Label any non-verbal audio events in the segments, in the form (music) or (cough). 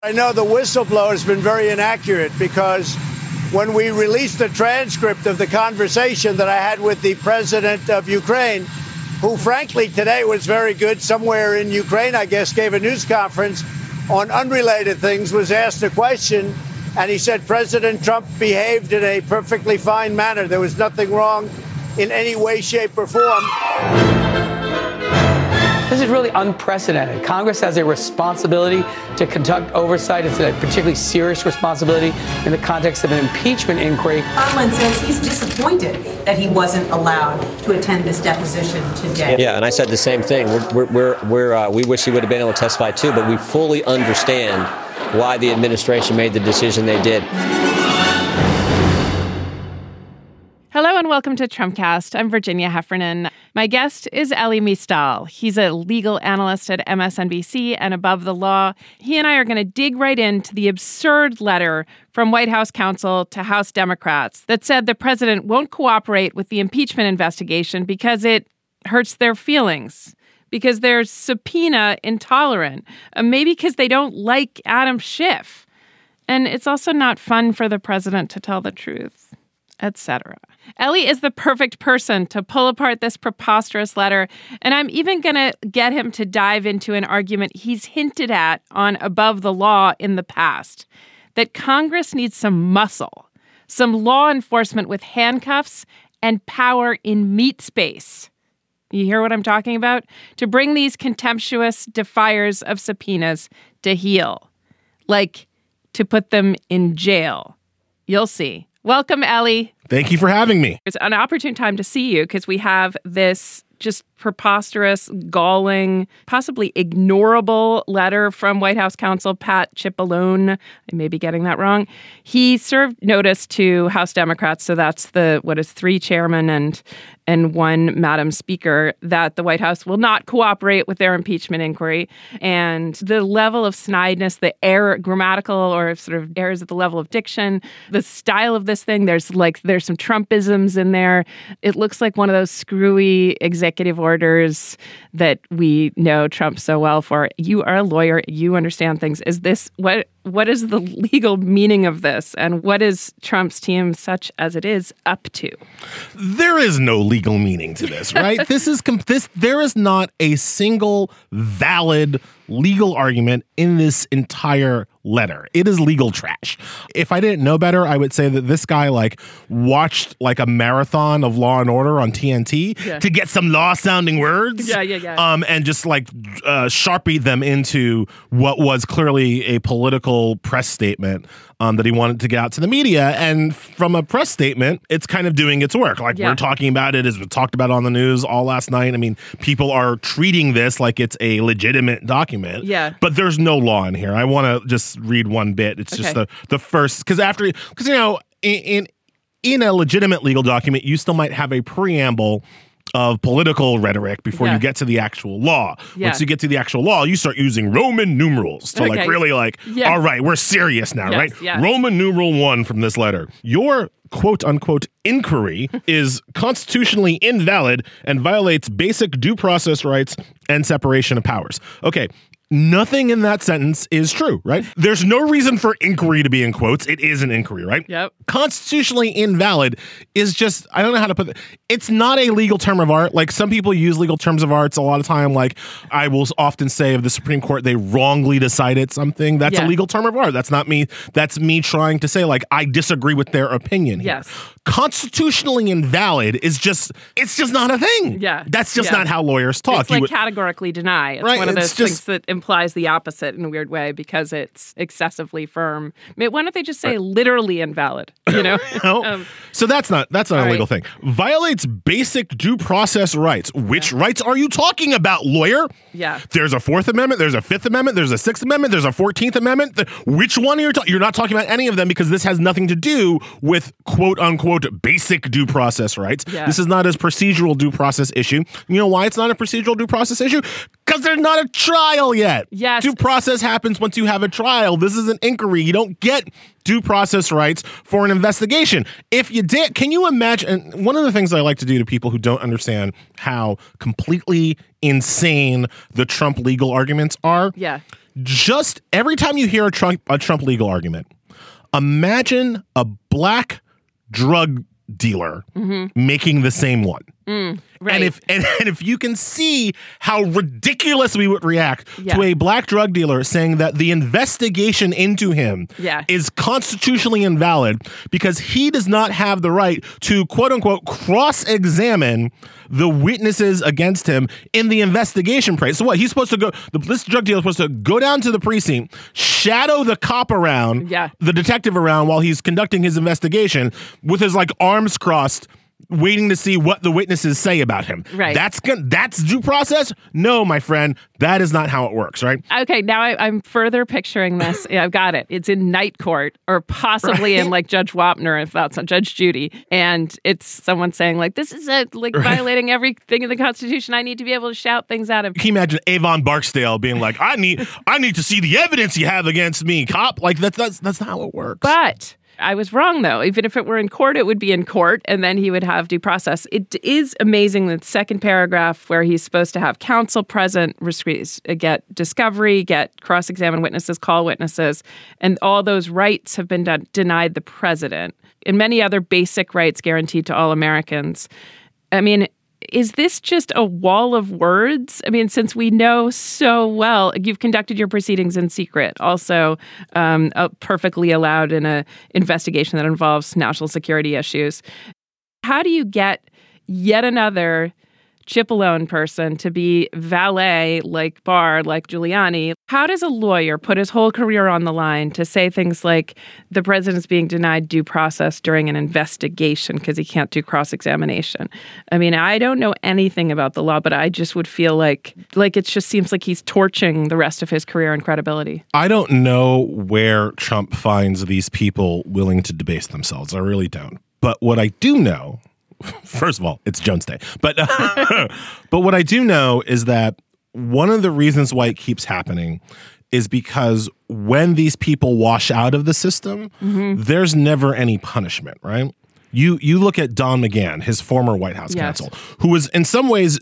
I know the whistleblower has been very inaccurate because when we released the transcript of the conversation that I had with the president of Ukraine, who frankly today was very good, somewhere in Ukraine, I guess, gave a news conference on unrelated things, was asked a question, and he said President Trump behaved in a perfectly fine manner. There was nothing wrong in any way, shape, or form. This is really unprecedented. Congress has a responsibility to conduct oversight. It's a particularly serious responsibility in the context of an impeachment inquiry. Sondland says he's disappointed that he wasn't allowed to attend this deposition today. Yeah, and I said the same thing. We're, we're, we're, uh, we wish he would have been able to testify too, but we fully understand why the administration made the decision they did. Welcome to Trumpcast. I'm Virginia Heffernan. My guest is Elie Mystal. He's a legal analyst at MSNBC and Above the Law. He and I are going to dig right into the absurd letter from White House counsel to House Democrats that said the president won't cooperate with the impeachment investigation because it hurts their feelings. Because they're subpoena intolerant, uh, maybe because they don't like Adam Schiff. And it's also not fun for the president to tell the truth, etc. Elie is the perfect person to pull apart this preposterous letter, and I'm even going to get him to dive into an argument he's hinted at on Above the Law in the past that Congress needs some muscle, some law enforcement with handcuffs and power in meat space. You hear what I'm talking about? To bring these contemptuous defiers of subpoenas to heel, like to put them in jail. You'll see. Welcome, Elie. Thank you for having me. It's an opportune time to see you because we have this just preposterous, galling, possibly ignorable letter from White House counsel Pat Cipollone. I may be getting that wrong. He served notice to House Democrats, so that's the what is three chairmen and and one Madam Speaker, that the White House will not cooperate with their impeachment inquiry. And the level of snideness, the error, grammatical or sort of errors at the level of diction, the style of this thing, there's like there's some Trumpisms in there. It looks like one of those screwy executive orders that we know Trump so well for. You are a lawyer, you understand things. Is this what what is the legal meaning of this and what is Trump's team such as it is up to? There is no legal meaning to this, right? this is this there is not a single valid legal argument in this entire letter. It is legal trash. If I didn't know better, I would say that this guy like watched like a marathon of Law and Order on TNT yeah. to get some law sounding words. Yeah, yeah, yeah. Um, and just like uh, sharpie them into what was clearly a political press statement um, that he wanted to get out to the media. And from a press statement, it's kind of doing its work. Like yeah. we're talking about it as we talked about on the news all last night. I mean, people are treating this like it's a legitimate document. Yeah. But there's no law in here. I want to just read one bit. It's okay. just the the first because after because you know in, in in a legitimate legal document, you still might have a preamble of political rhetoric before yeah. you get to the actual law. Yeah. Once you get to the actual law, you start using Roman numerals to okay. like really like, yeah. all right, we're serious now, yes, right? Yes. Roman numeral one from this letter. Your quote unquote inquiry is constitutionally invalid and violates basic due process rights and separation of powers. Okay, Nothing in that sentence is true, right? (laughs) There's no reason for inquiry to be in quotes. It is an inquiry, right? Yep. Constitutionally invalid is just, I don't know how to put it. It's not a legal term of art. Like some people use legal terms of arts a lot of time. Like I will often say of the Supreme Court, they wrongly decided something. That's yeah. a legal term of art. That's not me. That's me trying to say, like, I disagree with their opinion. Yes. Constitutionally invalid is just, it's just not a thing. Yeah. That's just yeah. not how lawyers talk. It's like would, categorically deny. It's right? one of those just, things that implies the opposite in a weird way because it's excessively firm. I mean, why don't they just say right. literally invalid? You know. (laughs) no. um, so that's not that's not a legal right. thing. Violates basic due process rights. Which yeah. rights are you talking about, lawyer? Yeah. There's a Fourth Amendment. There's a Fifth Amendment. There's a Sixth Amendment. There's a Fourteenth Amendment. Which one are you? Ta- you're not talking about any of them because this has nothing to do with quote unquote basic due process rights. Yeah. This is not a procedural due process issue. You know why it's not a procedural due process issue? Because there's not a trial yet. Yes. Due process happens once you have a trial. This is an inquiry. You don't get due process rights for an investigation. If you did, can you imagine? One of the things I like to do to people who don't understand how completely insane the Trump legal arguments are. Yeah. just every time you hear a Trump a Trump legal argument, imagine a black drug dealer mm-hmm. making the same one. Mm, right. And if (laughs) and, and if you can see how ridiculous we would react Yeah. to a black drug dealer saying that the investigation into him Yeah. is constitutionally invalid because he does not have the right to quote unquote cross-examine the witnesses against him in the investigation process. So what he's supposed to go the this drug dealer is supposed to go down to the precinct, shadow the cop around, Yeah. the detective around while he's conducting his investigation with his like arms crossed waiting to see what the witnesses say about him. Right. That's. That's due process? No, my friend. That is not how it works, right? Okay, now I, I'm further picturing this. (laughs) Yeah, I've got it. It's in night court, or possibly in like Judge Wapner, if that's not Judge Judy, and it's someone saying like, "This is a, like violating everything in the Constitution. I need to be able to shout things out." him." Can you imagine Avon Barksdale being like, I need I need to see the evidence you have against me, cop? Like that's that's that's not how it works. But I was wrong, though. Even if it were in court, it would be in court, and then he would have due process. It is amazing the second paragraph where he's supposed to have counsel present, uh, get discovery, get cross examine witnesses, call witnesses, and all those rights have been done, denied the president and many other basic rights guaranteed to all Americans. I mean, is this just a wall of words? I mean, since we know so well, you've conducted your proceedings in secret, also um, uh, perfectly allowed in a investigation that involves national security issues. How do you get yet another Cipollone person to be valet like Barr, like Giuliani? How does a lawyer put his whole career on the line to say things like the president's being denied due process during an investigation because he can't do cross examination? I mean, I don't know anything about the law, but I just would feel like like it just seems like he's torching the rest of his career and credibility. I don't know where Trump finds these people willing to debase themselves. I really don't. But what I do know, (laughs) first of all, it's Jones Day. But (laughs) but what I do know is that one of the reasons why it keeps happening is because when these people wash out of the system, there's never any punishment, right? You you look at Don McGahn, his former White House Yes. counsel, who was in some ways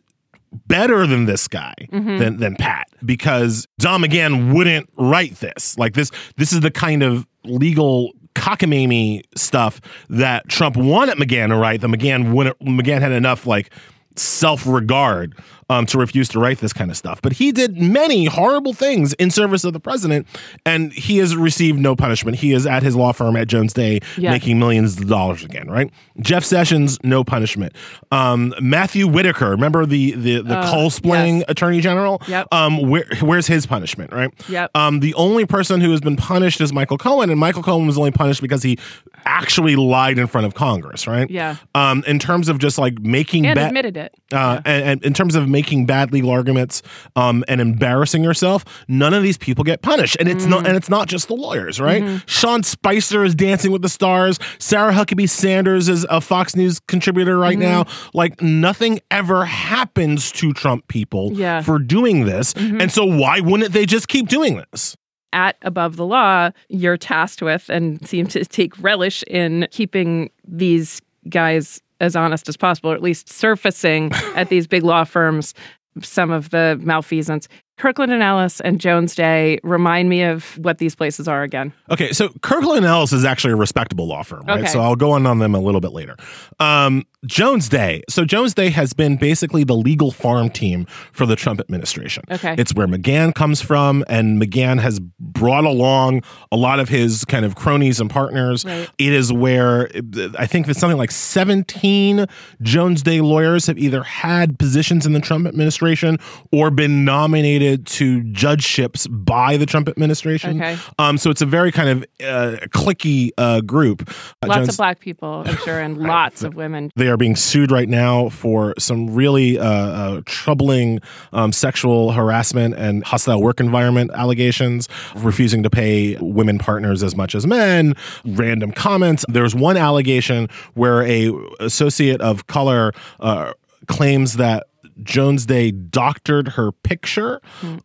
better than this guy Mm-hmm. than than Pat because Don McGahn wouldn't write this. Like this this is the kind of legal cockamamie stuff that Trump wanted McGahn to write. The McGann McGahn had enough like self-regard um, to refuse to write this kind of stuff. But he did many horrible things in service of the president, and he has received no punishment. He is at his law firm at Jones Day Yeah. making millions of dollars again, right? Jeff Sessions, no punishment. Um, Matthew Whitaker, remember the the, the coal splitting yes. attorney general? Yep. Um, where, where's his punishment, right? Yep. Um, the only person who has been punished is Michael Cohen, and Michael Cohen was only punished because he actually lied in front of Congress, right? Yeah. Um, in terms of just like making And admitted it. uh, and, and in terms of making bad legal arguments um, and embarrassing yourself, none of these people get punished, and it's Mm. not and it's not just the lawyers, right? Mm-hmm. Sean Spicer is Dancing with the Stars. Sarah Huckabee Sanders is a Fox News contributor right Mm-hmm. now. Like nothing ever happens to Trump people Yeah. Mm-hmm. for doing this, and so why wouldn't they just keep doing this? at above the law you're tasked with and seem to take relish in keeping these guys as honest as possible or at least surfacing (laughs) at these big law firms some of the malfeasance kirkland and ellis and jones day remind me of what these places are again Okay, so Kirkland and Ellis is actually a respectable law firm, right? Okay. So I'll go on on them a little bit later. Um, Jones Day. So Jones Day has been basically the legal farm team for the Trump administration. Okay. It's where McGahn comes from, and McGahn has brought along a lot of his kind of cronies and partners. Right. It is where I think it's something like 17 Jones Day lawyers have either had positions in the Trump administration or been nominated to judgeships by the Trump administration. Okay. Um, so it's a very kind of uh, clicky uh, group. Uh, lots Jones- of black people i'm sure and (laughs) lots of women they are being sued right now for some really uh, uh, troubling um, sexual harassment and hostile work environment allegations, refusing to pay women partners as much as men, random comments. There's one allegation where a associate of color uh, claims that Jones Day doctored her picture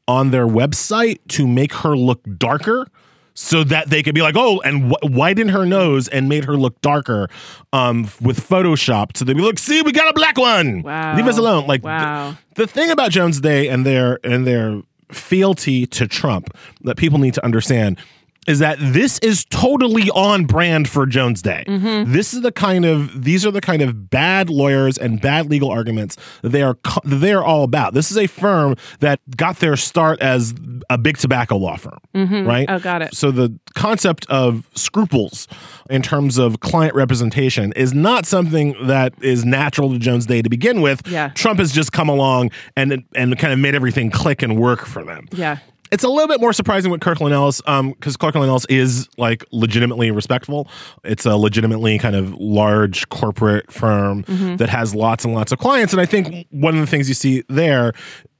on their website to make her look darker so that they could be like, oh, and widened her nose and made her look darker um, with Photoshop. So they'd be like, see, we got a black one. Wow. Leave us alone. Like Wow. the, the thing about Jones Day and their and their fealty to Trump that people need to understand is that this is totally on brand for Jones Day. Mm-hmm. This is the kind of these are the kind of bad lawyers and bad legal arguments that they are that they are all about. This is a firm that got their start as a big tobacco law firm, right? Oh, got it. So the concept of scruples in terms of client representation is not something that is natural to Jones Day to begin with. Yeah. Trump has just come along and and kind of made everything click and work for them. Yeah. It's a little bit more surprising with Kirkland Ellis, because Kirkland Ellis is like legitimately respectful. It's a legitimately kind of large corporate firm that has lots and lots of clients, and I think one of the things you see there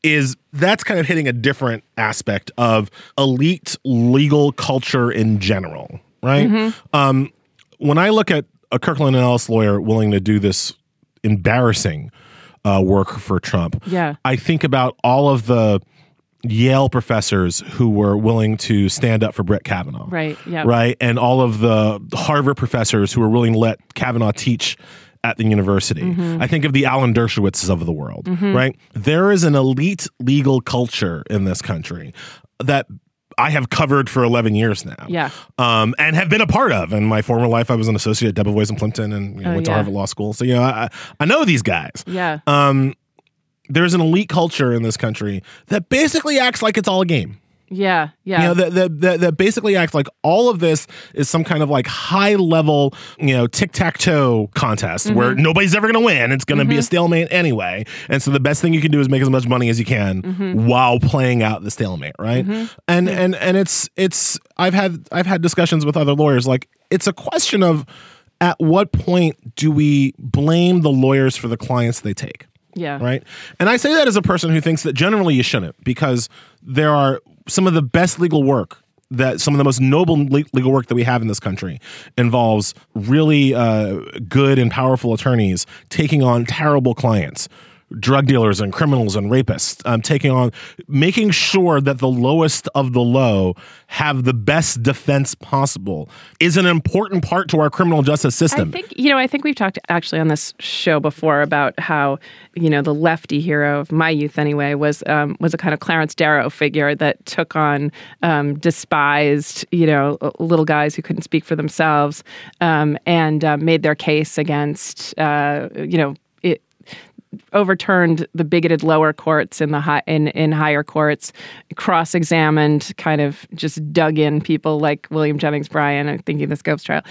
is that's kind of hitting a different aspect of elite legal culture in general, right? Um, when I look at a Kirkland Ellis lawyer willing to do this embarrassing uh, work for Trump, Yeah. I think about all of the Yale professors who were willing to stand up for Brett Kavanaugh. Right, yeah. Right. And all of the Harvard professors who were willing to let Kavanaugh teach at the university. Mm-hmm. I think of the Alan Dershowitzes of the world, right? There is an elite legal culture in this country that I have covered for 11 years now. Yeah. Um, and have been a part of. In my former life, I was an associate at Debevoise and Plimpton and you know, Oh, went to yeah. Harvard Law School. So, you know, I, I know these guys Yeah. um, there's an elite culture in this country that basically acts like it's all a game. yeah. Yeah. You know, that, that, that, that basically acts like all of this is some kind of like high level, you know, tic tac toe contest Mm-hmm. where nobody's ever going to win. It's going to be a stalemate anyway. And so the best thing you can do is make as much money as you can Mm-hmm. while playing out the stalemate, right? And and and it's it's I've had I've had discussions with other lawyers like it's a question of at what point do we blame the lawyers for the clients they take? Yeah. right? And I say that as a person who thinks that generally you shouldn't, because there are some of the best legal work that some of the most noble legal work that we have in this country involves really uh, good and powerful attorneys taking on terrible clients. Drug dealers and criminals and rapists, um, taking on, making sure that the lowest of the low have the best defense possible is an important part to our criminal justice system. I think you know. I think we've talked actually on this show before about how you know the lefty hero of my youth, anyway, was um, was a kind of Clarence Darrow figure that took on um, despised you know little guys who couldn't speak for themselves um, and uh, made their case against uh, you know overturned the bigoted lower courts in the high in, in higher courts, cross-examined, kind of just dug in people like William Jennings Bryan. I'm thinking the Scopes trial.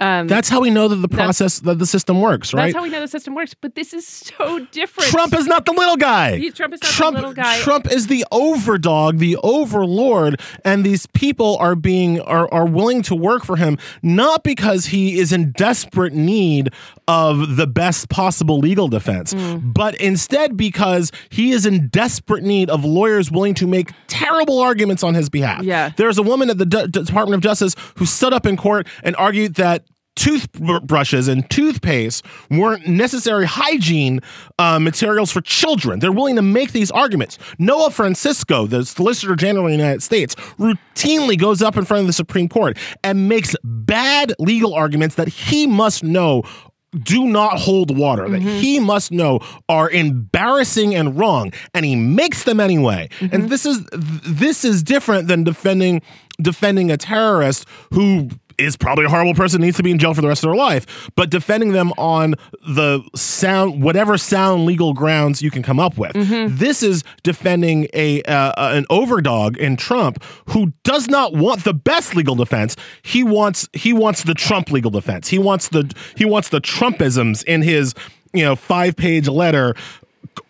Um, That's how we know that the process, that the system works, right? that's how we know the system works. But this is so different. Trump is not the little guy. He- Trump is not the little guy. Trump is the overdog, the overlord, and these people are being are are willing to work for him not because he is in desperate need of the best possible legal defense, Mm. but instead because he is in desperate need of lawyers willing to make terrible arguments on his behalf. Yeah. There's a woman at the D- Department of Justice who stood up in court and argued that toothbrushes and toothpaste weren't necessary hygiene uh, materials for children. They're willing to make these arguments. Noel Francisco, the Solicitor General of the United States, routinely goes up in front of the Supreme Court and makes bad legal arguments that he must know do not hold water that mm-hmm. he must know are embarrassing and wrong and he makes them anyway. And mm-hmm. this is this is different than defending defending a terrorist who is probably a horrible person needs to be in jail for the rest of their life. But defending them on the sound whatever sound legal grounds you can come up with. This is defending a uh, an overdog in Trump who does not want the best legal defense. He wants he wants the Trump legal defense. He wants the he wants the Trumpisms in his you know five page letter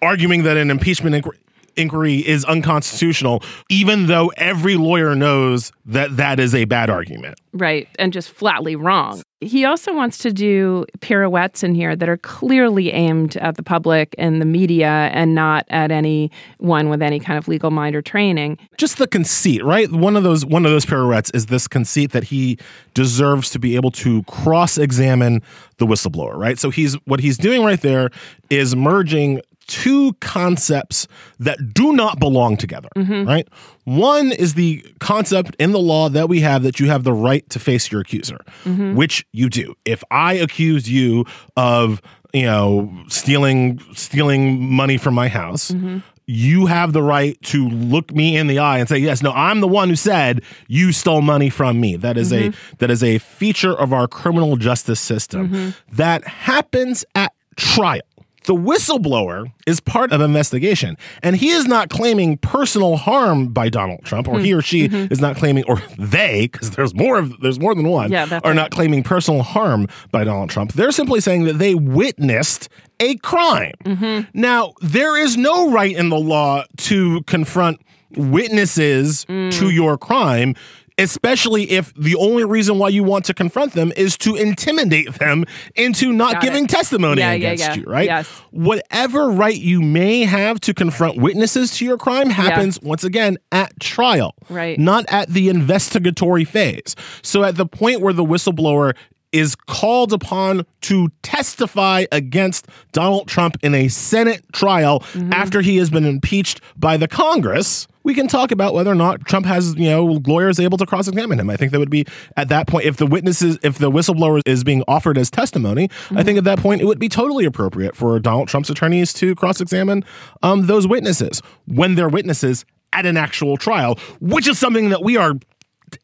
arguing that an impeachment inquiry inquiry is unconstitutional even though every lawyer knows that that is a bad argument right, and just flatly wrong. He also wants to do pirouettes in here that are clearly aimed at the public and the media, and not at anyone with any kind of legal mind or training. just the conceit, right? One of those one of those pirouettes is this conceit that he deserves to be able to cross-examine the whistleblower, right? So he's what he's doing right there is merging two concepts that do not belong together, mm-hmm. right? One is the concept in the law that we have that you have the right to face your accuser, mm-hmm. which you do. If I accuse you of, you know, stealing stealing money from my house, mm-hmm. you have the right to look me in the eye and say, yes, no, I'm the one who said you stole money from me. That is a that is a feature of our criminal justice system that happens at trial. The whistleblower is part of an investigation, and he is not claiming personal harm by Donald Trump, or he or she mm-hmm. Mm-hmm. is not claiming, or they, because there's more of there's more than one, Yeah, are right. not claiming personal harm by Donald Trump. They're simply saying that they witnessed a crime. Mm-hmm. Now, there is no right in the law to confront witnesses Mm. to your crime. Especially if the only reason why you want to confront them is to intimidate them into not Got giving it. testimony Yeah, yeah, against yeah. you, right? Yes. Whatever right you may have to confront witnesses to your crime happens once again at trial, Right. Not at the investigatory phase. So at the point where the whistleblower is called upon to testify against Donald Trump in a Senate trial Mm-hmm. after he has been impeached by the Congress. We can talk about whether or not Trump has, you know, lawyers able to cross-examine him. I think that would be at that point if the witnesses, if the whistleblower is being offered as testimony, I think at that point it would be totally appropriate for Donald Trump's attorneys to cross-examine um, those witnesses when they're witnesses at an actual trial, which is something that we are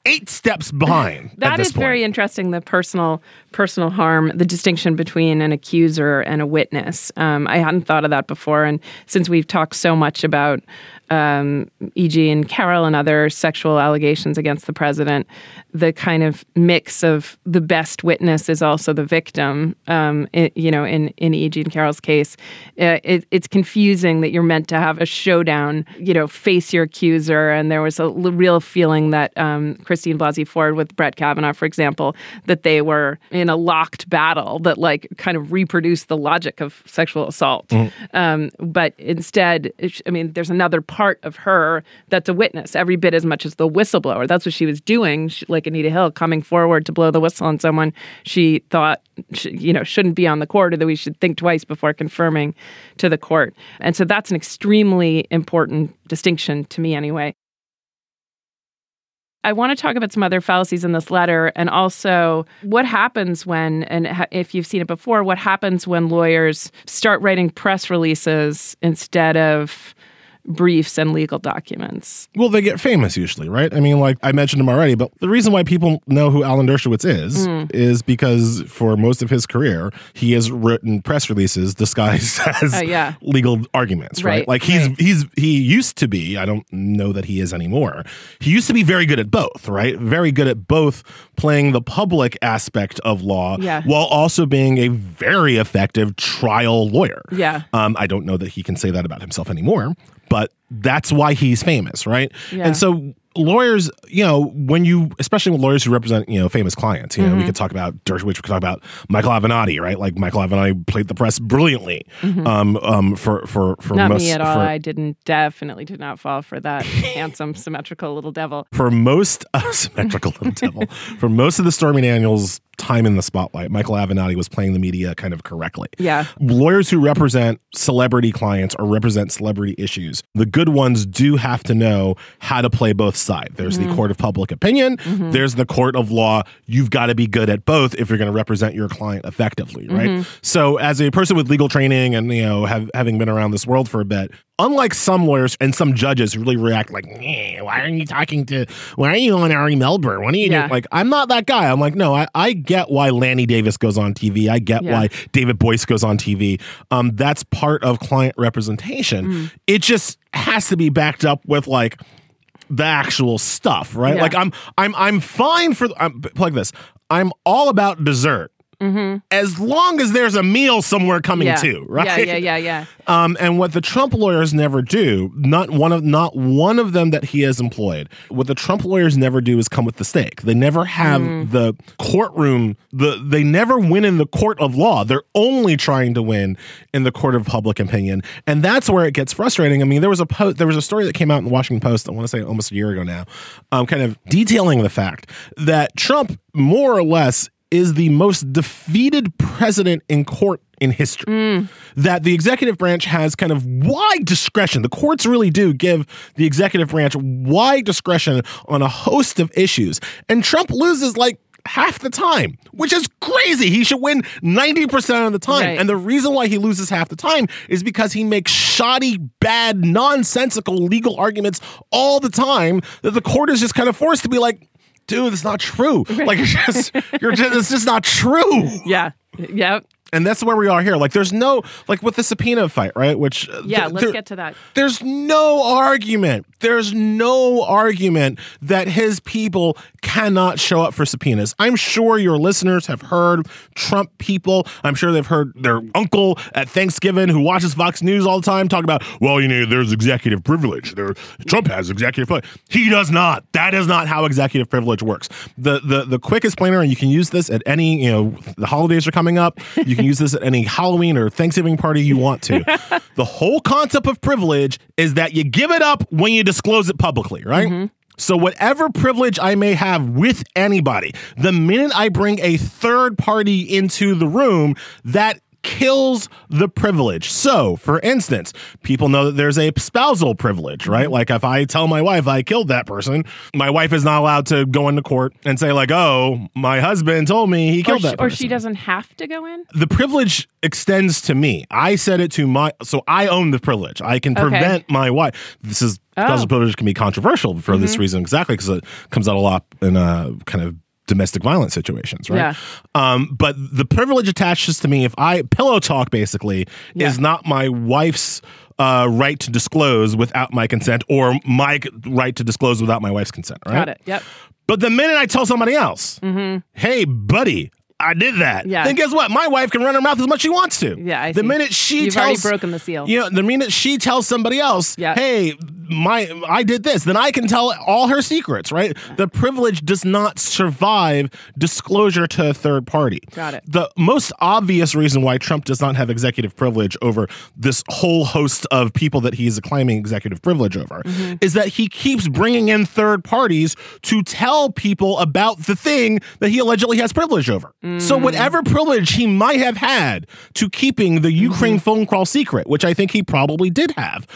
eight steps behind. at That is point. very interesting. The personal personal harm, the distinction between an accuser and a witness. Um, I hadn't thought of that before, and since we've talked so much about um, E.G. and Carroll and other sexual allegations against the president, the kind of mix of the best witness is also the victim. Um, it, you know, in in E.G. and Carroll's case, uh, it, it's confusing that you're meant to have a showdown. You know, face your accuser, and there was a l- real feeling that um, Christine Blasey Ford with Brett Kavanaugh, for example, that they were in a locked battle that like kind of reproduced the logic of sexual assault. Um, but instead, I mean, there's another part of her that's a witness every bit as much as the whistleblower. That's what she was doing, she, like Anita Hill coming forward to blow the whistle on someone she thought sh- you know shouldn't be on the court or that we should think twice before confirming to the court. And so that's an extremely important distinction to me anyway. I want to talk about some other fallacies in this letter and also what happens when, and if you've seen it before, what happens when lawyers start writing press releases instead of briefs and legal documents. Well, they get famous usually, right? I mean, like I mentioned him already, but the reason why people know who Alan Dershowitz is Hmm. is because for most of his career, he has written press releases disguised (laughs) as Oh, yeah. legal arguments, right? Right, Like he's right. he's he used to be. I don't know that he is anymore. He used to be very good at both, right? Very good at both playing the public aspect of law Yeah. while also being a very effective trial lawyer. Yeah. Um, I don't know that he can say that about himself anymore, but that's why he's famous, right? Yeah. And so lawyers, you know, when you, especially with lawyers who represent, you know, famous clients, you know, Mm-hmm. we could talk about Dershowitz, we could talk about Michael Avenatti, right? Like Michael Avenatti played the press brilliantly um, um, for for for Mm-hmm. Not most me at all. for, I didn't, definitely did not fall for that (laughs) handsome, symmetrical little devil. for most uh, (laughs) symmetrical little devil (laughs) for most of the Stormy Daniels time in the spotlight, Michael Avenatti was playing the media kind of correctly. Yeah. Lawyers who represent celebrity clients or represent celebrity issues, the good ones do have to know how to play both sides. There's Mm-hmm. the court of public opinion, there's the court of law. You've got to be good at both if you're going to represent your client effectively, right? Mm-hmm. So, as a person with legal training and you know have, having been around this world for a bit, unlike some lawyers and some judges who really react like, "Eh, "Why aren't you talking to? Why are you on Ari Melber? What are you Yeah. doing?" Like, I'm not that guy. I'm like, no, I, I get why Lanny Davis goes on TV. I get Yeah. why David Boies goes on TV. Um, that's part of client representation. Mm. It just has to be backed up with like the actual stuff, right? Yeah. Like I'm I'm I'm fine for uh, I'm, like this. I'm all about dessert. As long as there's a meal somewhere coming Mm-hmm. Yeah. too, right? Yeah, yeah, yeah, yeah. (laughs) Um, and what the Trump lawyers never do, not one of not one of them that he has employed, what the Trump lawyers never do is come with the stake. They never have Mm. the courtroom. The they never win in the court of law. They're only trying to win in the court of public opinion, and that's where it gets frustrating. I mean, there was a post, there was a story that came out in the Washington Post. I want to say almost a year ago now, um, kind of detailing the fact that Trump more or less is the most defeated president in court in history. That the executive branch has kind of wide discretion. The courts really do give the executive branch wide discretion on a host of issues. And Trump loses like half the time, which is crazy. He should win 90% of the time. Right. And the reason why he loses half the time is because he makes shoddy, bad, nonsensical legal arguments all the time that the court is just kind of forced to be like, dude, it's not true. Like, it's just, you're just, it's just not true. Yeah. Yep. And that's where we are here. Like, there's no, like with the subpoena fight, right? Which, uh, Yeah. th- let's there- get to that. there's no argument. There's no argument that his people cannot show up for subpoenas. I'm sure your listeners have heard Trump people. I'm sure they've heard their uncle at Thanksgiving who watches Fox News all the time talk about, well, you know, there's executive privilege. There, Trump has executive privilege. He does not. That is not how executive privilege works. The the the quickest planner, and you can use this at any, you know, the holidays are coming up. You can use this at any Halloween or Thanksgiving party you want to. (laughs) the whole concept of privilege is that you give it up when you disclose it publicly, right? Mm-hmm. So, whatever privilege I may have with anybody, the minute I bring a third party into the room, that kills the privilege. So, for instance, people know that there's a spousal privilege, right? Like if I tell my wife I killed that person, my wife is not allowed to go into court and say like, "Oh, my husband told me he Or killed she, that or she doesn't have to go in. the privilege extends to me. I said it to my, so I own the privilege. I can Okay. prevent my wife. This is Oh. Mm-hmm. spousal privilege can be controversial for this reason exactly because it comes out a lot in uh, kind of domestic violence situations, right? Yeah. Um, but the privilege attaches to me if I pillow talk basically Yeah. is not my wife's uh, right to disclose without my consent or my right to disclose without my wife's consent, right? Got it. Yep. But the minute I tell somebody else, hey, buddy, I did that. Yeah. then guess what? My wife can run her mouth as much as she wants to. Yeah, I the see. minute she You've tells, already broken the seal. You know, the minute she tells somebody else, Yeah. hey, my I did this, then I can tell all her secrets, right? The privilege does not survive disclosure to a third party. Got it. The most obvious reason why Trump does not have executive privilege over this whole host of people that he's claiming executive privilege over Mm-hmm. is that he keeps bringing in third parties to tell people about the thing that he allegedly has privilege over. So whatever privilege he might have had to keeping the Ukraine Mm-hmm. phone call secret, which I think he probably did have,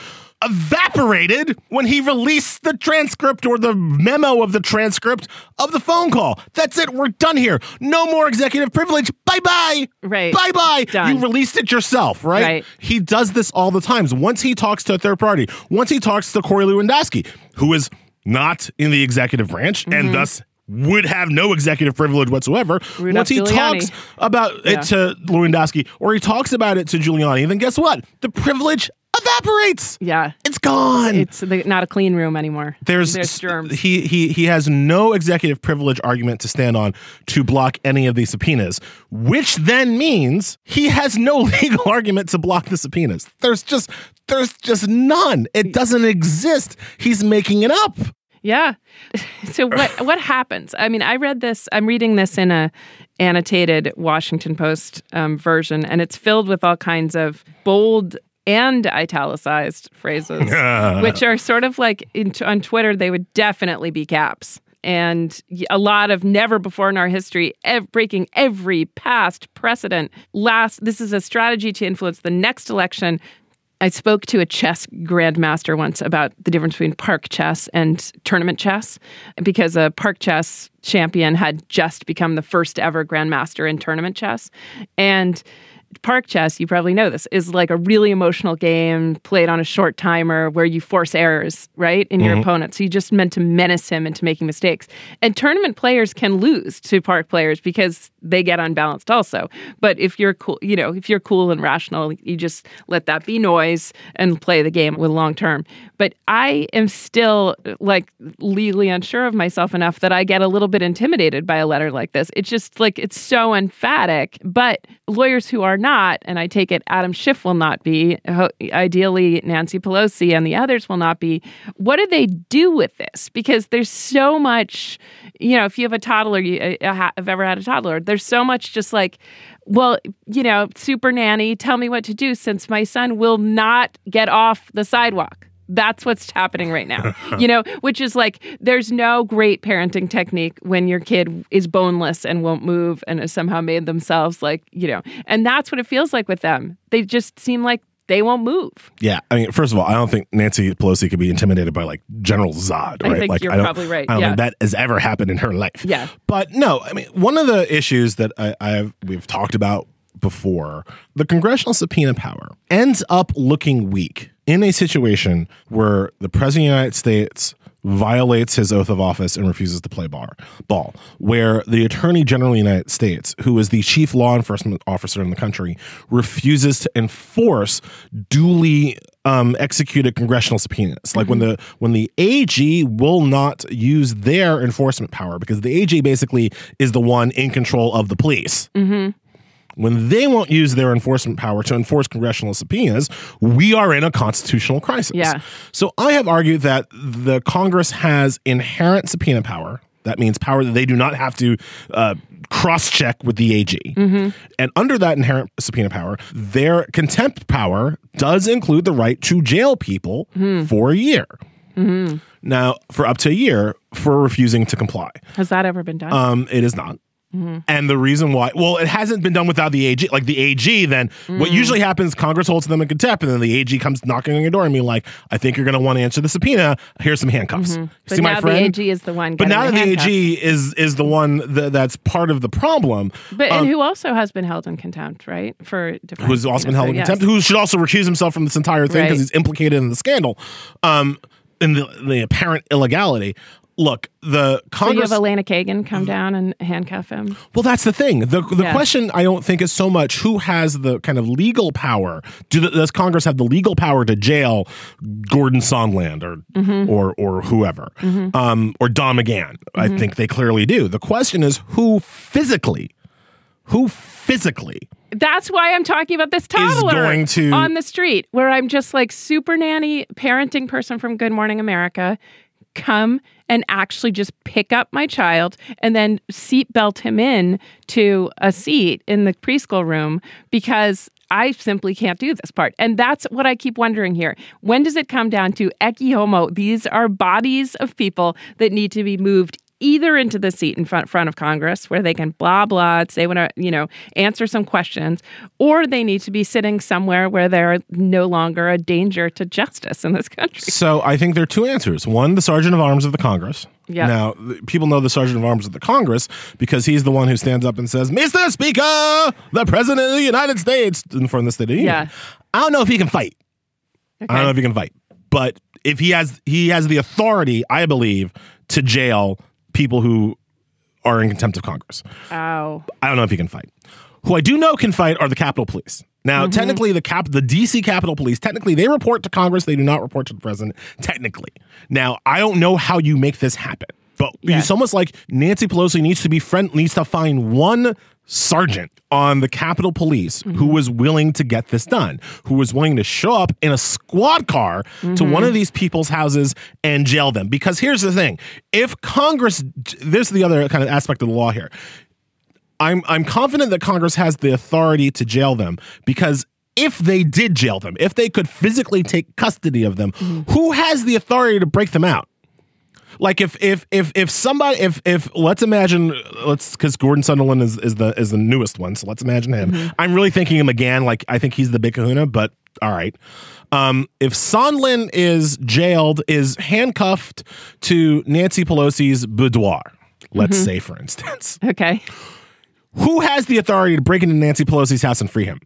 evaporated when he released the transcript or the memo of the transcript of the phone call. That's it. We're done here. No more executive privilege. Bye bye. Right. Bye bye. You released it yourself, right? Right. He does this all the times. Once he talks to a third party, once he talks to Corey Lewandowski, who is not in the executive branch Mm-hmm. and thus would have no executive privilege whatsoever. Rudolph once he Giuliani. talks about Yeah. it to Lewandowski or he talks about it to Giuliani, then guess what? The privilege evaporates. Yeah. It's gone. It's the, not a clean room anymore. there's there's germs. He he he has no executive privilege argument to stand on to block any of these subpoenas, which then means he has no (laughs) legal argument to block the subpoenas. There's just there's just none. It doesn't exist. He's making it up. Yeah. (laughs) So what (laughs) what happens? I mean, I read this. I'm reading this in a annotated Washington Post um, version, and it's filled with all kinds of bold and italicized phrases, (laughs) which are sort of like in, on Twitter. They would definitely be caps. And a lot of never before in our history, ev- breaking every past precedent. Last, this is a strategy to influence the next election. I spoke to a chess grandmaster once about the difference between park chess and tournament chess because a park chess champion had just become the first ever grandmaster in tournament chess. And park chess, you probably know this, is like a really emotional game played on a short timer where you force errors, right, in your mm-hmm. opponent. So you just meant to menace him into making mistakes. And tournament players can lose to park players because they get unbalanced also. But if you're cool, you know, if you're cool and rational, you just let that be noise and play the game with long term. But I am still like legally unsure of myself enough that I get a little bit intimidated by a letter like this. It's just like it's so emphatic. But lawyers who are not, and I take it Adam Schiff will not be, ideally Nancy Pelosi and the others will not be. What do they do with this? Because there's so much, you know, if you have a toddler, you uh, have ever had a toddler, there's so much just like, well, you know, super nanny, tell me what to do since my son will not get off the sidewalk. That's what's happening right now. (laughs) you know, which is like there's no great parenting technique when your kid is boneless and won't move and has somehow made themselves like, you know, and that's what it feels like with them. They just seem like they won't move. Yeah, I mean, first of all, I don't think Nancy Pelosi could be intimidated by like General Zod. I Right? think like, you're don't- probably right, I don't yeah. think that has ever happened in her life. Yeah. but no, I mean, one of the issues that I, I have we've talked about before, the congressional subpoena power ends up looking weak in a situation where the president of the United States violates his oath of office and refuses to play bar, ball, where the Attorney General of the United States, who is the chief law enforcement officer in the country, refuses to enforce duly um, executed congressional subpoenas. Like when the when the AG will not use their enforcement power because the AG basically is the one in control of the police when they won't use their enforcement power to enforce congressional subpoenas, we are in a constitutional crisis. Yeah. So I have argued that the Congress has inherent subpoena power. That means power that they do not have to uh, cross check with the AG. And under that inherent subpoena power, their contempt power does include the right to jail people for a year. Now, for up to a year for refusing to comply. Has that ever been done? Um, it is not. Mm-hmm. And the reason why, well, it hasn't been done without the AG. Like the AG, then what mm-hmm. usually happens, Congress holds them in contempt, and then the AG comes knocking on your door and being like, "I think you're going to want to answer the subpoena. Here's some handcuffs." Mm-hmm. but See now my the? AG is the one. but now the that the. AG is is the one that, that's part of the problem, But and um, who also has been held in contempt, right? For different who's also been held in yes. contempt, who should also recuse himself from this entire thing because Right. he's implicated in the scandal, um, in the, the apparent illegality. Look, the Congress. So you have Elena Kagan come down and handcuff him. Well, that's the thing. The the Yeah. question I don't think is so much who has the kind of legal power. Do the, does Congress have the legal power to jail Gordon Sondland or Mm-hmm. or or whoever, um, or Don McGahn? I Mm-hmm. think they clearly do. The question is who physically, who physically That's why I'm talking about this toddler going to- on the street, where I'm just like super nanny parenting person from Good Morning America. Come and actually just pick up my child and then seat belt him in to a seat in the preschool room because I simply can't do this part. And that's what I keep wondering here. When does it come down to ecce homo? These are bodies of people that need to be moved either into the seat in front, front of Congress where they can blah blah say want to you know answer some questions, or they need to be sitting somewhere where they're no longer a danger to justice in this country. So I think there are two answers. One, the Sergeant of Arms of the Congress. Yeah. Now, people know the Sergeant of Arms of the Congress because he's the one who stands up and says, Mr. Speaker, the President of the United States in front of the State of the Union. Yeah. I don't know if he can fight. I don't know if he can fight. But if he has he has the authority, I believe, to jail people who are in contempt of Congress. Ow. I don't know if he can fight. Who I do know can fight are the Capitol Police. Now, mm-hmm. technically, the cap, the DC Capitol Police, technically, they report to Congress. They do not report to the president. Technically, now I don't know how you make this happen, but Yeah. it's almost like Nancy Pelosi needs to be friend needs to find one sergeant on the Capitol Police who mm-hmm. was willing to get this done, who was willing to show up in a squad car to one of mm-hmm. these people's houses and jail them. Because here's the thing: if Congress, this is the other kind of aspect of the law here. I'm I'm confident that Congress has the authority to jail them because if they did jail them, if they could physically take custody of them, mm-hmm. who has the authority to break them out? Like if if if if somebody if if let's imagine let's because Gordon Sondland is, is the is the newest one, so let's imagine him. I'm really thinking him again. like I think he's the big kahuna, but all right. Um, if Sondland is jailed, is handcuffed to Nancy Pelosi's boudoir, let's say for instance, (laughs) Okay. who has the authority to break into Nancy Pelosi's house and free him?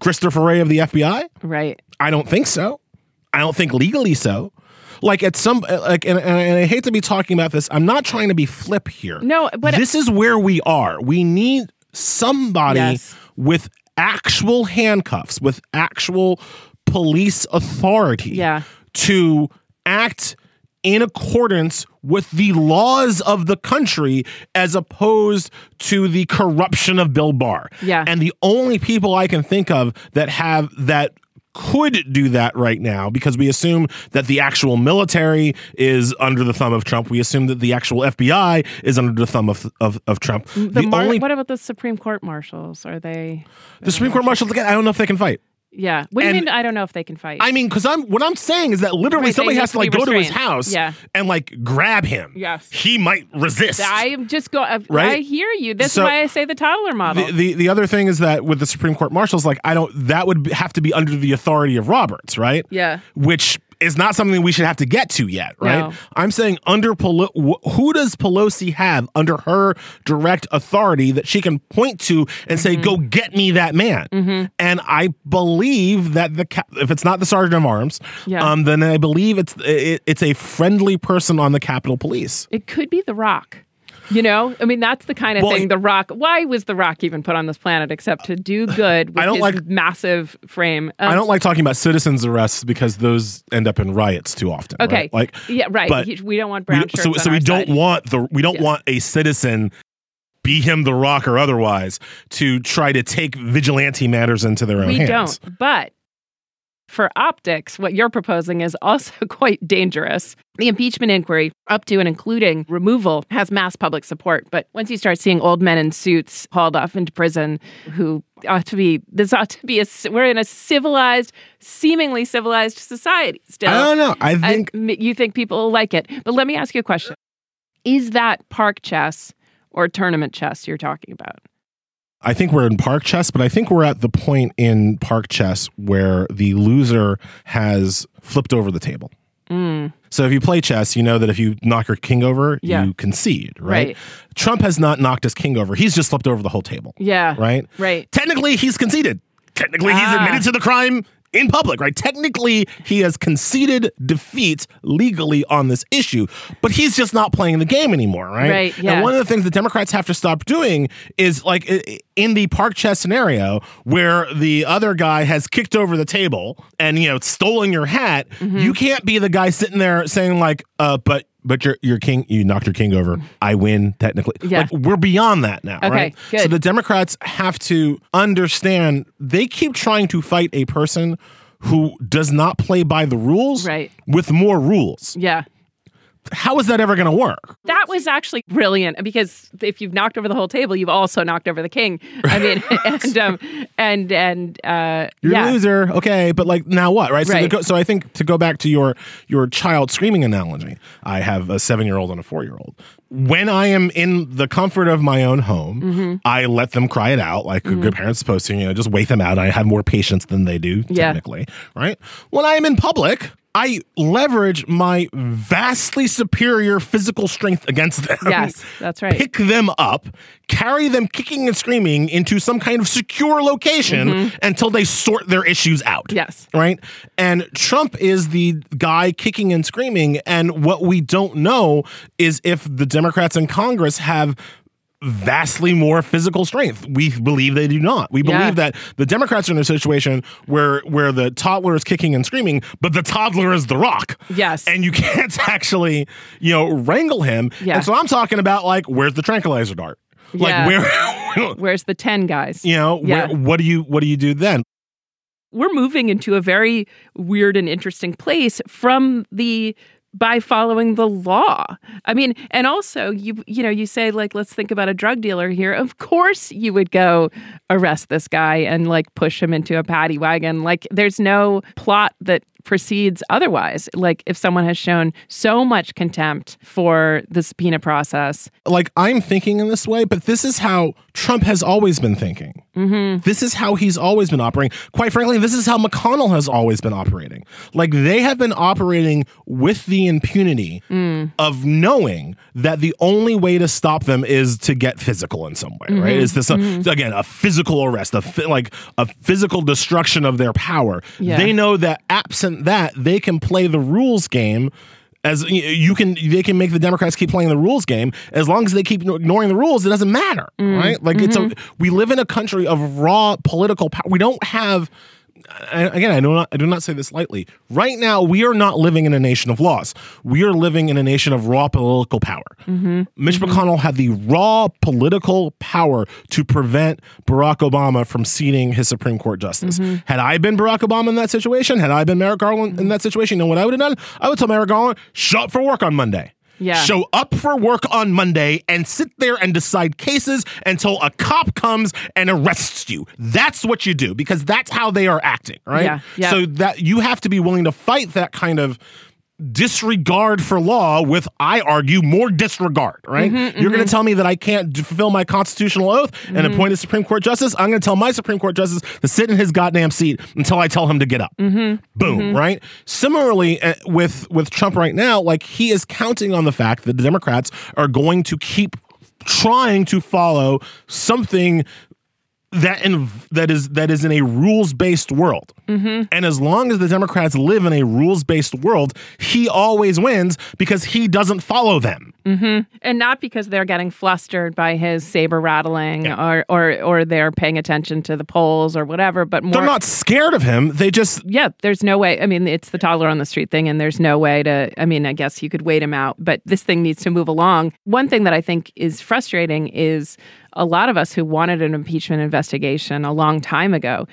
Christopher Wray of the FBI? Right. I don't think so. I don't think legally so. Like at some like, and, and I hate to be talking about this. I'm not trying to be flip here. No, but- this is where we are. We need somebody Yes. with actual handcuffs, with actual police authority, Yeah. to act in accordance with the laws of the country as opposed to the corruption of Bill Barr. Yeah. And the only people I can think of that have that could do that right now because we assume that the actual military is under the thumb of Trump. We assume that the actual FBI is under the thumb of of, of Trump. The, mar- what about the Supreme Court marshals? Are they? the Supreme uh, Court marshals again, I don't know if they can fight. Yeah. What do you And- mean? I don't know if they can fight. I mean, because I'm what I'm saying is that literally Right, somebody has to like go to his house Yeah. and like grab him. Yes. he might resist. I am just go. I Right? hear you. This So- is why I say the toddler model. the, the the other thing is that with the Supreme Court marshals, like I don't that would have to be under the authority of Roberts, right? Yeah. Which is not something we should have to get to yet, right? No. I'm saying under Pelo- who does Pelosi have under her direct authority that she can point to and say, Mm-hmm. "Go get me that man." And I believe that the ca- if it's not the sergeant of arms, Yeah. um, then I believe it's it, it's a friendly person on the Capitol Police. it could be The Rock. You know, I mean, that's the kind of Well, thing. The Rock. Why was The Rock even put on this planet except to do good with I don't his like- massive frame? Um, I don't like talking about citizens arrests because those end up in riots too often. right? Okay. like yeah, right. but we don't want we, brown shirts. so so we don't side. want the we don't Yeah. want a citizen be him the rock or otherwise to try to take vigilante matters into their own We hands. don't. But for optics, what you're proposing is also (laughs) quite dangerous. The impeachment inquiry, up to and including removal, has mass public support. But once you start seeing old men in suits hauled off into prison who ought to be, this ought to be a, we're in a civilized, seemingly civilized society still. I don't know. I think m- you think people will like it. But let me ask you a question Is that park chess or tournament chess you're talking about? I think we're in park chess, but I think we're at the point in park chess where the loser has flipped over the table. So if you play chess, you know that if you knock your king over, Yeah. you concede, right? Right. Trump has not knocked his king over. He's just flipped over the whole table. Yeah. Right? Right. Technically, he's conceded. Technically, he's Ah. admitted to the crime in public, right? Technically, he has conceded defeat legally on this issue, but he's just not playing the game anymore, right? Right, yeah. And one of the things the Democrats have to stop doing is like in the park chess scenario where the other guy has kicked over the table and you know stolen your hat, Mm-hmm. you can't be the guy sitting there saying like, uh, but but your your king, you knocked your king over. I win technically. Yeah. Like we're beyond that now, Okay, right? good. So the Democrats have to understand they keep trying to fight a person who does not play by the rules Right. with more rules. Yeah. How is that ever going to work? That was actually brilliant because if you've knocked over the whole table, you've also knocked over the king. I mean, (laughs) (laughs) and um, and and uh, You're yeah, a loser, okay, but like now what, right? So, Right. to go, so I think to go back to your your child screaming analogy, I have a seven year old and a four year old. When I am in the comfort of my own home, Mm-hmm. I let them cry it out like a good parent's supposed to. You know, just wait them out. I have more patience than they do, Yeah. technically, right? When I am in public. I leverage my vastly superior physical strength against them. Yes, that's right. Pick them up, carry them kicking and screaming into some kind of secure location until they sort their issues out. Mm-hmm. Yes. Right? And Trump is the guy kicking and screaming. And what we don't know is if the Democrats in Congress have vastly more physical strength. We believe they do not. We believe Yeah. that the Democrats are in a situation where where the toddler is kicking and screaming, but the toddler is the rock. Yes. And you (laughs) can't actually, you know, wrangle him. Yeah. And so I'm talking about like where's the tranquilizer dart? Yeah. Like where (laughs) Where's the ten guys? you know, Yeah. where, what do you what do you do then? We're moving into a very weird and interesting place from the by following the law. I mean, and also you you know, you say like let's think about a drug dealer here. Of course you would go arrest this guy and like push him into a paddy wagon. Like there's no plot that proceeds otherwise. Like if someone has shown so much contempt for the subpoena process. like I'm thinking in this way, but this is how Trump has always been thinking. Mm-hmm. This is how he's always been operating. Quite frankly, this is how McConnell has always been operating. Like they have been operating with the impunity Mm. of knowing that the only way to stop them is to get physical in some way, Mm-hmm. right? Is this a, again a physical arrest, a like a physical destruction of their power? Yeah. They know that absent that, they can play the rules game as you can they can make the democrats keep playing the rules game. As long as they keep ignoring the rules it doesn't matter mm. right? Like it's a mm-hmm. we live in a country of raw political power we don't have again, I do not I do not say this lightly. Right now, we are not living in a nation of laws. We are living in a nation of raw political power. Mm-hmm. Mitch mm-hmm. McConnell had the raw political power to prevent Barack Obama from seating his Supreme Court justice. Mm-hmm. Had I been Barack Obama in that situation, had I been Merrick Garland in that situation, you know what I would have done? I would tell Merrick Garland, show up for work on Monday. Yeah. Show up for work on Monday and sit there and decide cases until a cop comes and arrests you. That's what you do because that's how they are acting, right? Yeah, yeah. So that you have to be willing to fight that kind of disregard for law with I argue more disregard, right? Mm-hmm, You're going to tell me that I can't fulfill my constitutional oath and Mm-hmm. appoint a Supreme Court justice? I'm going to tell my Supreme Court justice to sit in his goddamn seat until I tell him to get up. Mm-hmm. Boom, right? Similarly uh, with with Trump right now, like he is counting on the fact that the Democrats are going to keep trying to follow something that in that is that is in a rules based world. Mm-hmm. And as long as the Democrats live in a rules based world, he always wins because he doesn't follow them. and not because they're getting flustered by his saber rattling or, or or they're paying attention to the polls or whatever, but more They're not scared of him. They just yeah, there's no way. I mean, it's the toddler on the street thing, and there's no way to. I mean, I guess you could wait him out, but this thing needs to move along. One thing that I think is frustrating is a lot of us who wanted an impeachment investigation a long time ago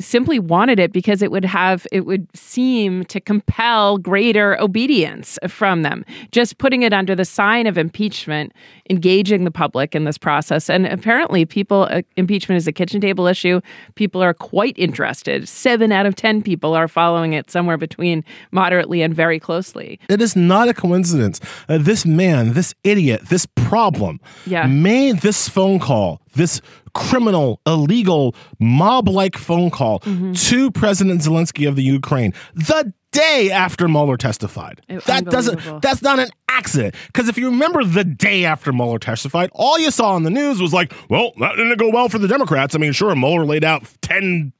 simply wanted it because it would have it would seem to compel greater obedience from them just putting it under the sign of impeachment engaging the public in this process and apparently people uh, impeachment is a kitchen table issue people are quite interested 7 out of 10 people are following it somewhere between moderately and very closely it is not a coincidence. Uh, this man, this idiot, this problem Yeah. made this phone call, this criminal, illegal, mob like phone call Mm-hmm. to President Zelensky of the Ukraine the day after Mueller testified. Uh, that doesn't, that's not an accident. Because if you remember the day after Mueller testified, all you saw on the news was like, well, that didn't go well for the Democrats. I mean, sure, Mueller laid out 10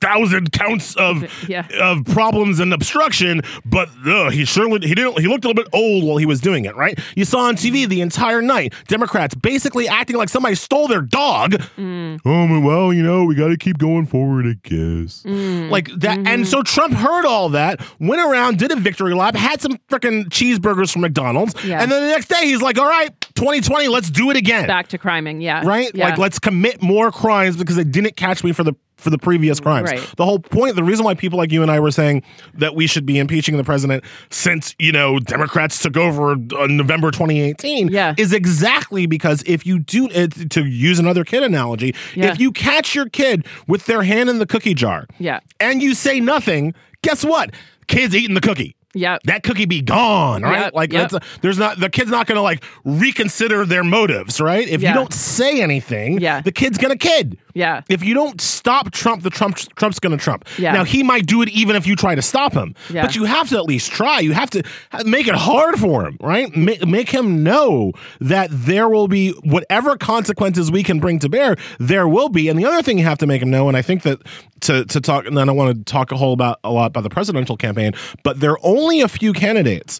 thousand counts of Yeah. of problems and obstruction, but uh, he surely he didn't he looked a little bit old while he was doing it, right? You saw on TV the entire night Democrats basically acting like somebody stole their dog. Mm. Oh well, you know we got to keep going forward, I guess. Mm. Like that, and mm-hmm. so Trump heard all that, went around, did a victory lap, had some freaking cheeseburgers from McDonald's, Yeah. and then the next day he's like, "All right, 2020, let's do it again." back to criming yeah right? yeah. Like let's commit more crimes because they didn't catch me for the for the previous crimes. Right. The whole point, the reason why people like you and I were saying that we should be impeaching the president since, you know, Democrats took over on November 2018 Yeah. is exactly because if you do it to use another kid analogy, Yeah. if you catch your kid with their hand in the cookie jar Yeah. and you say nothing, guess what? Kid's eating the cookie. Yeah, That cookie be gone, right? Yep, Like yep. that's there's not the kid's not gonna like reconsider their motives, right? If Yeah. you don't say anything, Yeah. the kid's gonna kid. Yeah. If you don't stop Trump, the Trump Trump's gonna Trump. Yeah. Now he might do it even if you try to stop him. Yeah. But you have to at least try. You have to make it hard for him, right? Make, make him know that there will be whatever consequences we can bring to bear, there will be. And the other thing you have to make him know, and I think that to to talk, and then I want to talk a whole about a lot about the presidential campaign, but there are only a few candidates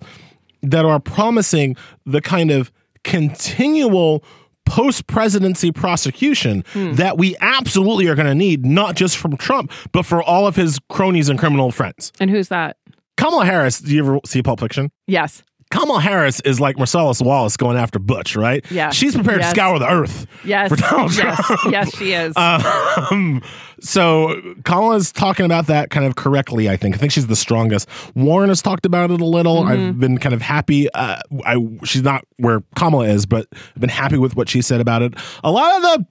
that are promising the kind of continual post presidency prosecution that we absolutely are going to need, not just from Trump, but for all of his cronies and criminal friends. and who's that Kamala Harris, do you ever see Pulp Fiction? yes Kamala Harris is like Marcellus Wallace going after Butch, right? Yeah. She's prepared Yes. to scour the earth. yes For Donald yes Trump. yes she is Um, so Kamala's talking about that kind of correctly, I think. I think she's the strongest. Warren has talked about it a little. Mm-hmm. I've been kind of happy. Uh, I she's not where Kamala is, but I've been happy with what she said about it. A lot of the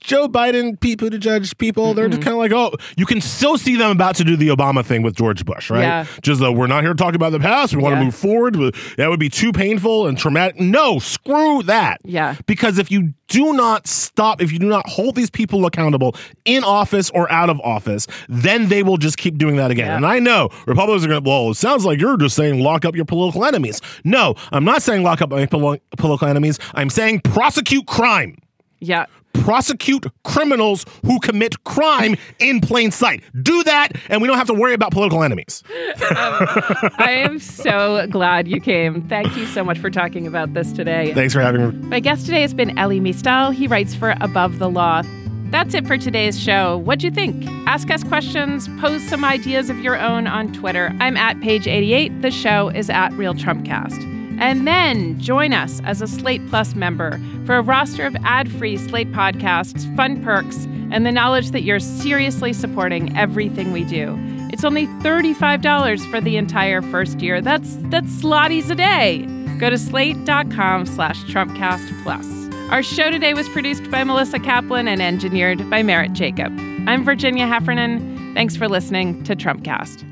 Joe Biden people Buttigieg people, they're Mm-hmm. just kind of like, oh, you can still see them about to do the Obama thing with George Bush, right? Yeah. Just though we're not here to talk about the past. We want Yeah. to move forward. That would be too painful and traumatic. No, screw that. Yeah. Because if you do not stop, if you do not hold these people accountable in office or out of office, then they will just keep doing that again. Yeah. And I know Republicans are going to, well, it sounds like you're just saying lock up your political enemies. No, I'm not saying lock up my poli- political enemies. I'm saying prosecute crime. Yeah Prosecute criminals who commit crime in plain sight. Do that, and we don't have to worry about political enemies. Um, I am so glad you came. Thank you so much for talking about this today. Thanks for having me. My guest today has been Elie Mystal. He writes for Above the Law. That's it for today's show. What'd you think? Ask us questions, pose some ideas of your own on Twitter. I'm at page 88. The show is at Real Trumpcast. And then join us as a Slate Plus member for a roster of ad free Slate podcasts, fun perks, and the knowledge that you're seriously supporting everything we do. It's only $35 for the entire first year. That's that's slotties a day. Go to slate.com slash Trumpcast Plus. Our show today was produced by Melissa Kaplan and engineered by Merritt Jacob. I'm Virginia Heffernan. Thanks for listening to Trumpcast.